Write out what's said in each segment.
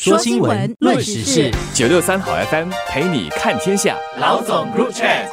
说新闻，论时事，九六三好 FM 陪你看天下。老总 Group Chat。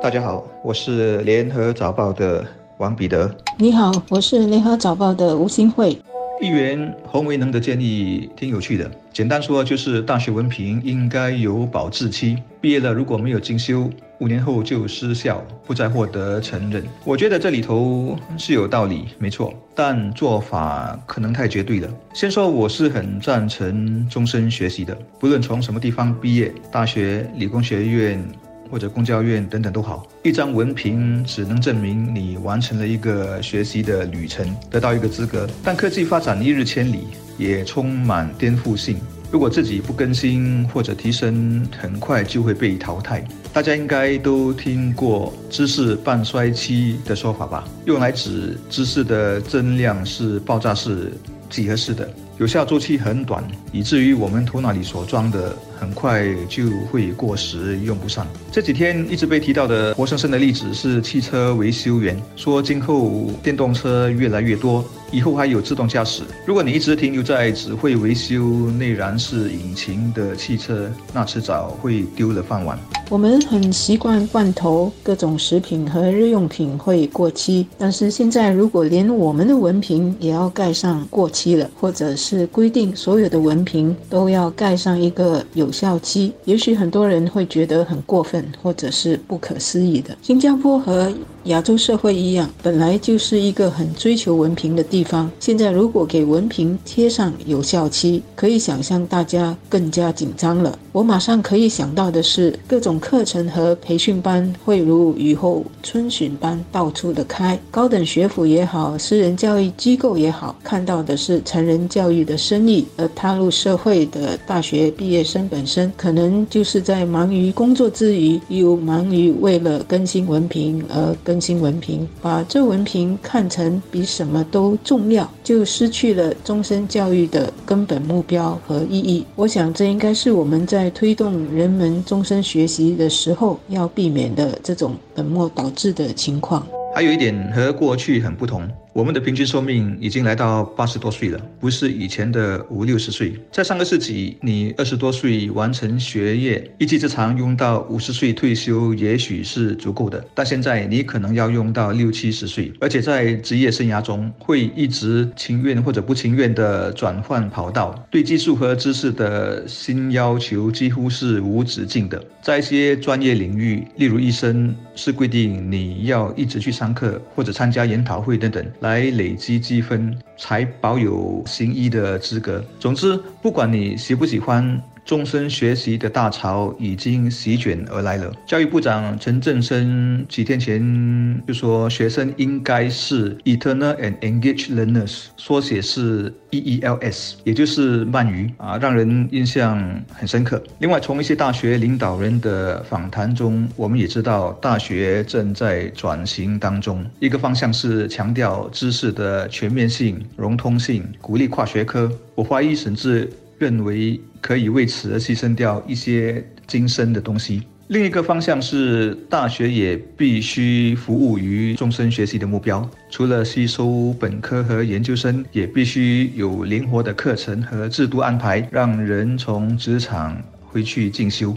大家好，我是联合早报的王彼得。你好，我是联合早报的吴新慧。议员洪维能的建议挺有趣的，简单说就是大学文凭应该有保质期，毕业了如果没有进修，五年后就失效，不再获得承认。我觉得这里头是有道理，没错，但做法可能太绝对了。先说我是很赞成终身学习的，不论从什么地方毕业，大学、理工学院。或者公教院等等都好，一张文凭只能证明你完成了一个学习的旅程，得到一个资格。但科技发展一日千里，也充满颠覆性。如果自己不更新或者提升，很快就会被淘汰。大家应该都听过“知识半衰期”的说法吧？用来指知识的增量是爆炸式、几何式的。有效周期很短，以至于我们头脑里所装的很快就会过时，用不上。这几天一直被提到的活生生的例子是汽车维修员，说今后电动车越来越多。以后还有自动驾驶。如果你一直停留在只会维修内燃式引擎的汽车，那迟早会丢了饭碗。我们很习惯罐头、各种食品和日用品会过期，但是现在如果连我们的文凭也要盖上过期了，或者是规定所有的文凭都要盖上一个有效期，也许很多人会觉得很过分，或者是不可思议的。新加坡和亚洲社会一样，本来就是一个很追求文凭的地方。现在如果给文凭贴上有效期，可以想象大家更加紧张了。我马上可以想到的是，各种课程和培训班会如雨后春笋般到处的开。高等学府也好，私人教育机构也好，看到的是成人教育的生意，而踏入社会的大学毕业生本身，可能就是在忙于工作之余，又忙于为了更新文凭而。更新文凭，把这文凭看成比什么都重要，就失去了终身教育的根本目标和意义。我想，这应该是我们在在推动人们终身学习的时候要避免的这种本末倒置的情况。还有一点和过去很不同。我们的平均寿命已经来到八十多岁了，不是以前的五六十岁。在上个世纪，你二十多岁完成学业，一技之长用到五十岁退休，也许是足够的。但现在你可能要用到六七十岁，而且在职业生涯中会一直情愿或者不情愿地转换跑道，对技术和知识的新要求几乎是无止境的。在一些专业领域，例如医生，是规定你要一直去上课或者参加研讨会等等。来累积积分，才保有行医的资格。总之，不管你喜不喜欢。终身学习的大潮已经席卷而来了。教育部长陈振声几天前就说，学生应该是 eternal and engaged learners，缩写是 EELS，也就是鳗鱼啊，让人印象很深刻。另外，从一些大学领导人的访谈中，我们也知道大学正在转型当中，一个方向是强调知识的全面性、融通性，鼓励跨学科。我怀疑甚至。认为可以为此而牺牲掉一些今生的东西。另一个方向是，大学也必须服务于终身学习的目标。除了吸收本科和研究生，也必须有灵活的课程和制度安排，让人从职场回去进修。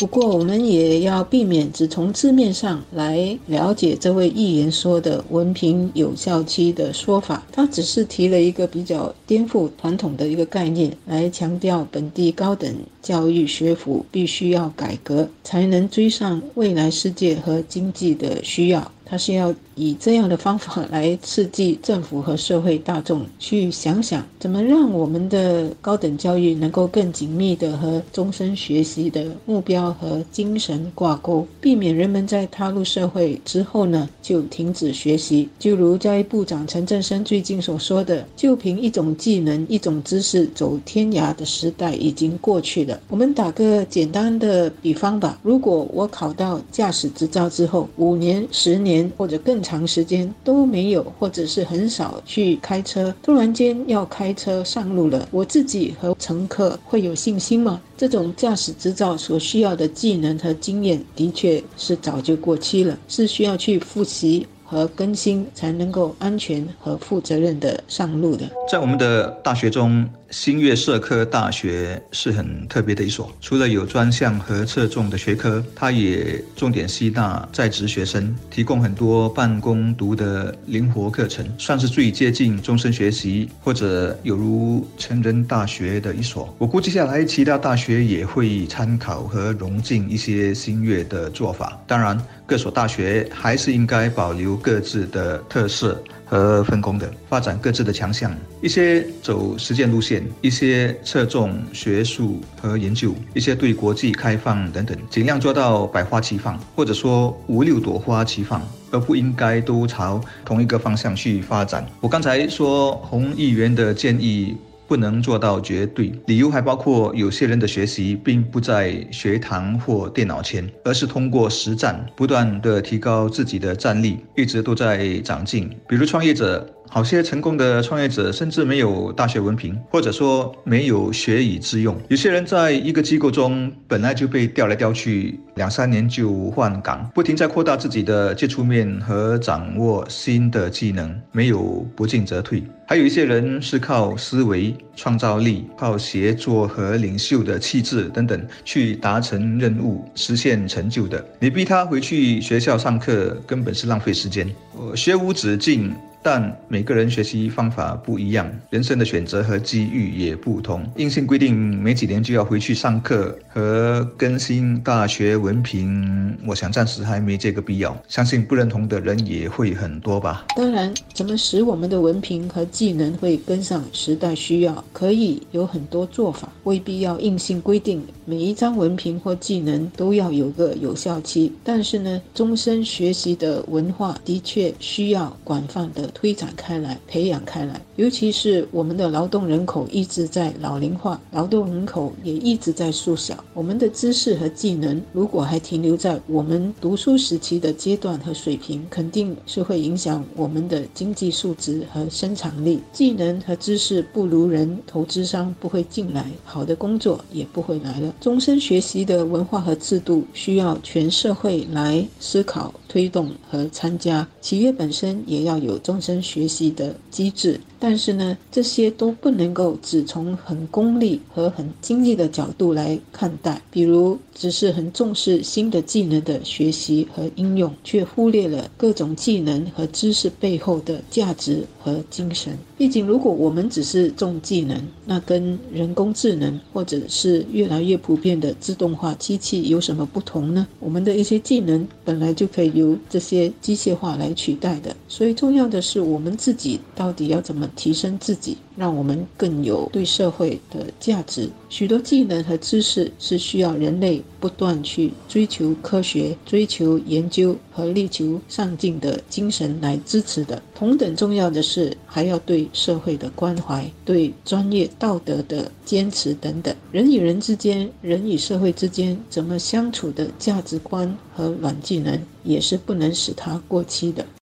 不过，我们也要避免只从字面上来了解这位议员说的文凭有效期的说法。他只是提了一个比较颠覆传统的一个概念，来强调本地高等教育学府必须要改革，才能追上未来世界和经济的需要。他是要以这样的方法来刺激政府和社会大众去想想，怎么让我们的高等教育能够更紧密的和终身学习的目标和精神挂钩，避免人们在踏入社会之后呢就停止学习。就如教育部长陈振声最近所说的，就凭一种技能、一种知识走天涯的时代已经过去了。我们打个简单的比方吧，如果我考到驾驶执照之后，五年、十年。或者更长时间都没有，或者是很少去开车，突然间要开车上路了，我自己和乘客会有信心吗？这种驾驶执照所需要的技能和经验，的确是早就过期了，是需要去复习。和更新，才能够安全和负责任的上路的。在我们的大学中，新月社科大学是很特别的一所，除了有专项和侧重的学科，它也重点吸纳在职学生，提供很多办公读的灵活课程，算是最接近终身学习或者有如成人大学的一所。我估计下来，其他大学也会参考和融进一些新月的做法。当然，各所大学还是应该保留各自的特色。和分工的发展各自的强项，一些走实践路线，一些侧重学术和研究，一些对国际开放等等，尽量做到百花齐放，或者说五六朵花齐放，而不应该都朝同一个方向去发展。我刚才说洪议员的建议。不能做到绝对，理由还包括有些人的学习并不在学堂或电脑前，而是通过实战，不断的提高自己的战力，一直都在长进。比如创业者。好些成功的创业者甚至没有大学文凭，或者说没有学以致用。有些人在一个机构中本来就被调来调去，两三年就换岗，不停在扩大自己的接触面和掌握新的技能，没有不进则退。还有一些人是靠思维、创造力、靠协作和领袖的气质等等去达成任务、实现成就的。你逼他回去学校上课，根本是浪费时间。学无止境。但每个人学习方法不一样，人生的选择和机遇也不同。硬性规定每几年就要回去上课和更新大学文凭，我想暂时还没这个必要。相信不认同的人也会很多吧。当然，怎么使我们的文凭和技能会跟上时代需要，可以有很多做法，未必要硬性规定每一张文凭或技能都要有个有效期。但是呢，终身学习的文化的确需要广泛的。推展开来，培养开来，尤其是我们的劳动人口一直在老龄化，劳动人口也一直在缩小。我们的知识和技能如果还停留在我们读书时期的阶段和水平，肯定是会影响我们的经济素质和生产力。技能和知识不如人，投资商不会进来，好的工作也不会来了。终身学习的文化和制度需要全社会来思考、推动和参加，企业本身也要有终。身学习的机制，但是呢，这些都不能够只从很功利和很经济的角度来看待。比如，只是很重视新的技能的学习和应用，却忽略了各种技能和知识背后的价值和精神。毕竟，如果我们只是重技能，那跟人工智能或者是越来越普遍的自动化机器有什么不同呢？我们的一些技能本来就可以由这些机械化来取代的。所以，重要的是我们自己到底要怎么提升自己。让我们更有对社会的价值。许多技能和知识是需要人类不断去追求科学、追求研究和力求上进的精神来支持的。同等重要的是，还要对社会的关怀、对专业道德的坚持等等。人与人之间、人与社会之间怎么相处的价值观和软技能，也是不能使它过期的。